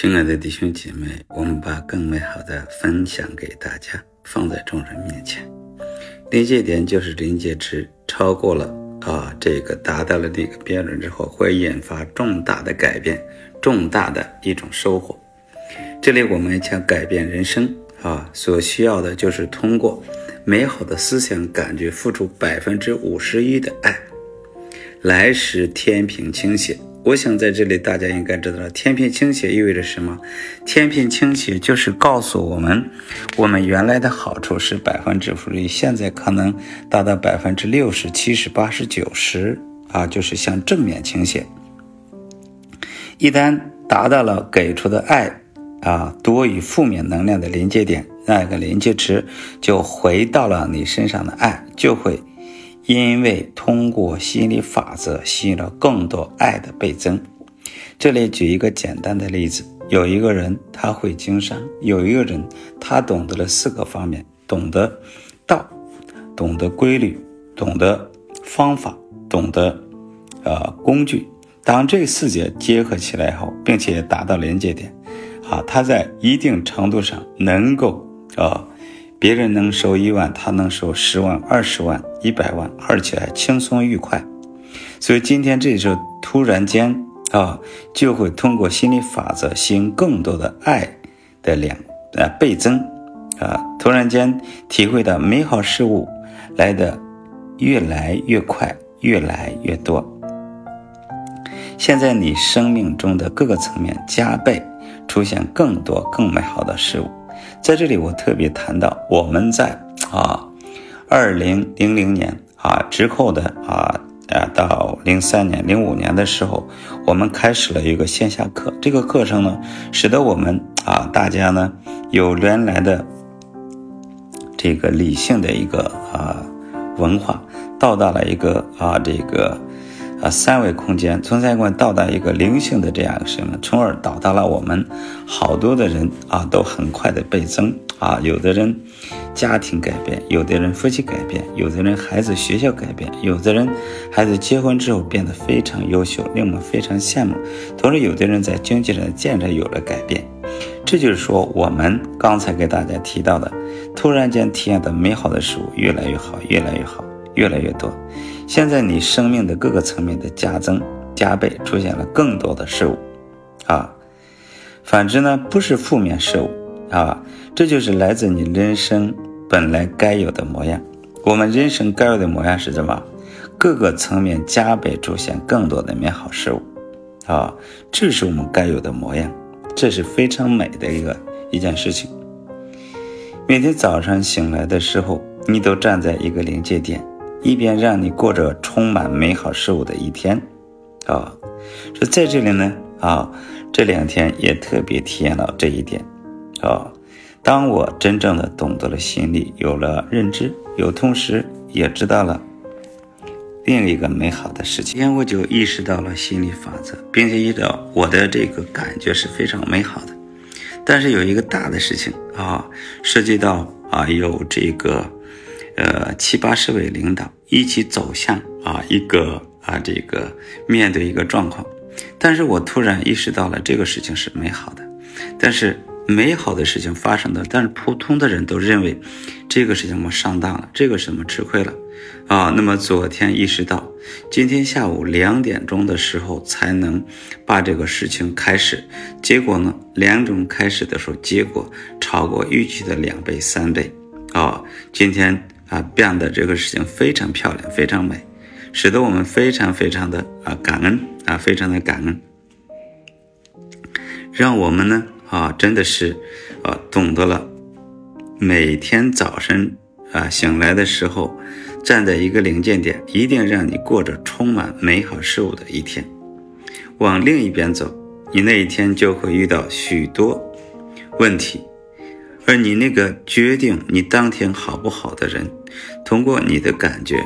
亲爱的弟兄姐妹，我们把更美好的分享给大家，放在众人面前。临界点就是临界值超过了啊，这个达到了这个标准之后，会引发重大的改变，重大的一种收获。这里我们想改变人生啊，所需要的就是通过美好的思想感觉，付出百分之五十一的爱，来使天平倾斜。我想在这里，大家应该知道，天平倾斜意味着什么？天平倾斜就是告诉我们，我们原来的好处是百分之五十，现在可能达到百分之六十、七十、八十、九十啊，就是向正面倾斜。一旦达到了给出的爱啊多于负面能量的临界点，那个临界值就回到了你身上的爱就会。因为通过吸引力法则吸引了更多爱的倍增。这里举一个简单的例子：有一个人他会经商，有一个人他懂得了四个方面，懂得道，懂得规律，懂得方法，懂得呃工具。当这四节结合起来后，并且达到连接点，啊，他在一定程度上能够啊。别人能收一万，他能收十万、二十万、一百万，而且还轻松愉快。所以今天这时候突然间啊，就会通过心理法则吸引更多的爱的量啊倍增啊，突然间体会到美好事物来的越来越快，越来越多。现在你生命中的各个层面加倍出现更多更美好的事物。在这里，我特别谈到我们在啊，二零零零年啊之后的啊啊到零三年、零五年的时候，我们开始了一个线下课。这个课程呢，使得我们啊大家呢有原来的这个理性的一个啊文化，到达了一个啊这个。啊，三维空间存在观到达一个灵性的这样一个身份，从而导到了我们好多的人啊，都很快的倍增啊。有的人家庭改变，有的人夫妻改变，有的人孩子学校改变，有的人孩子结婚之后变得非常优秀，令我们非常羡慕。同时，有的人在经济上的建设有了改变。这就是说，我们刚才给大家提到的，突然间体验的美好的事物越来越好，越来越好，越来越多。现在你生命的各个层面的加增加倍，出现了更多的事物，啊，反之呢不是负面事物啊，这就是来自你人生本来该有的模样。我们人生该有的模样是什么？各个层面加倍出现更多的美好事物，啊，这是我们该有的模样，这是非常美的一个一件事情。每天早上醒来的时候，你都站在一个临界点。一边让你过着充满美好事物的一天，啊，说在这里呢，啊，这两天也特别体验到这一点，啊，当我真正的懂得了心理，有了认知，有同时也知道了另一个美好的事情，今天我就意识到了心理法则，并且意识到我的这个感觉是非常美好的，但是有一个大的事情啊，涉及到啊有这个。呃，七八十位领导一起走向啊一个啊这个面对一个状况，但是我突然意识到了这个事情是美好的，但是美好的事情发生的，但是普通的人都认为这个事情我上当了，这个什么吃亏了啊？那么昨天意识到，今天下午两点钟的时候才能把这个事情开始，结果呢，两种开始的时候，结果超过预期的两倍三倍啊，今天。啊，变得这个事情非常漂亮，非常美，使得我们非常非常的啊感恩啊，非常的感恩，让我们呢啊真的是啊懂得了，每天早晨啊醒来的时候，站在一个临界点，一定让你过着充满美好事物的一天。往另一边走，你那一天就会遇到许多问题。而你那个决定你当天好不好的人，通过你的感觉，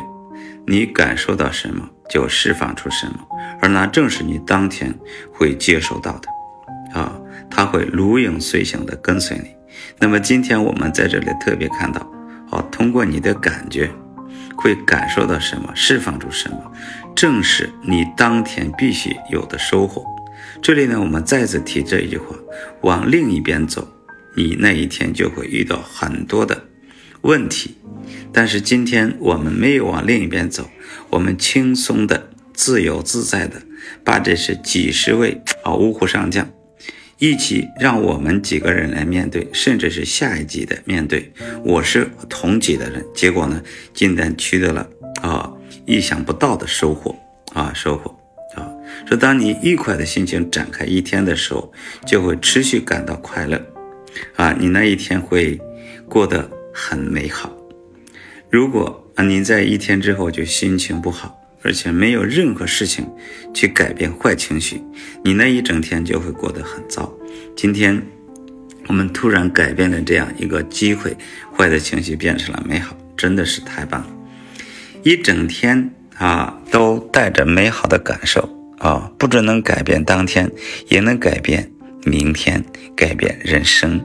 你感受到什么就释放出什么，而那正是你当天会接收到的，啊，他会如影随形的跟随你。那么今天我们在这里特别看到，啊，通过你的感觉，会感受到什么，释放出什么，正是你当天必须有的收获。这里呢，我们再次提这一句话：往另一边走，你那一天就会遇到很多的问题。但是今天我们没有往另一边走，我们轻松的、自由自在的，把这是几十位啊五虎上将。一起让我们几个人来面对，甚至是下一级的面对。我是同级的人，结果呢，竟然取得了啊意想不到的收获啊收获啊！说当你愉快的心情展开一天的时候，就会持续感到快乐啊，你那一天会过得很美好。如果啊你在一天之后就心情不好。而且没有任何事情去改变坏情绪，你那一整天就会过得很糟。今天我们突然改变了这样一个机会，坏的情绪变成了美好，真的是太棒了！一整天啊，都带着美好的感受啊，不只能改变当天，也能改变明天，改变人生。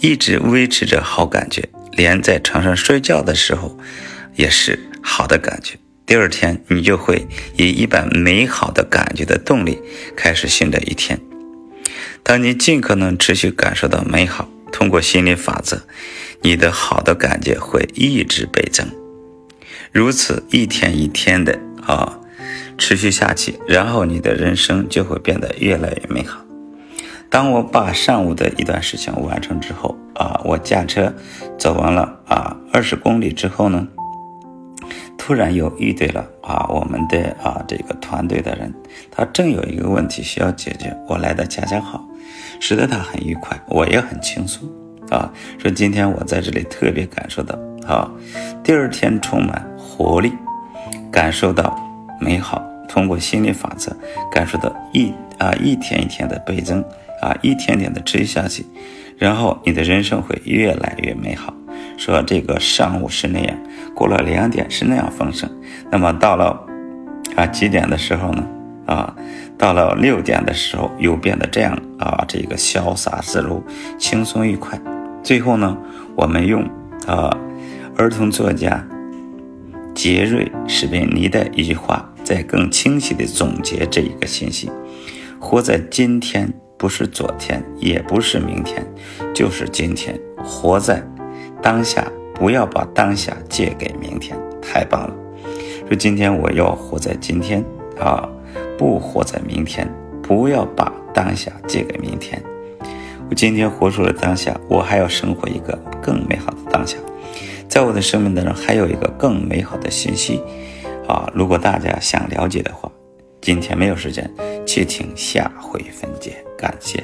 一直维持着好感觉，连在床上睡觉的时候也是好的感觉。第二天，你就会以一般美好的感觉的动力开始新的一天。当你尽可能持续感受到美好，通过心理法则，你的好的感觉会一直倍增。如此一天一天的啊，持续下去，然后你的人生就会变得越来越美好。当我把上午的一段事情完成之后啊，我驾车走完了啊二十公里之后呢？突然又遇对了啊，我们的啊这个团队的人，他正有一个问题需要解决，我来的恰恰好，使得他很愉快，我也很轻松啊。说今天我在这里特别感受到啊，第二天充满活力，感受到美好，通过心理法则感受到一啊一天一天的倍增啊，一天天的持续下去，然后你的人生会越来越美好。说这个上午是那样，过了两点是那样丰盛，那么到了啊几点的时候呢？啊，到了六点的时候又变得这样啊，这个潇洒自如、轻松愉快。最后呢，我们用啊儿童作家杰瑞·史宾尼的一句话，再更清晰地总结这一个信息：活在今天，不是昨天，也不是明天，就是今天，活在。当下不要把当下借给明天，太棒了。说今天我要活在今天啊，不活在明天。不要把当下借给明天。我今天活出了当下，我还要生活一个更美好的当下。在我的生命当中还有一个更美好的信息啊！如果大家想了解的话，今天没有时间，且听下回分解。感谢。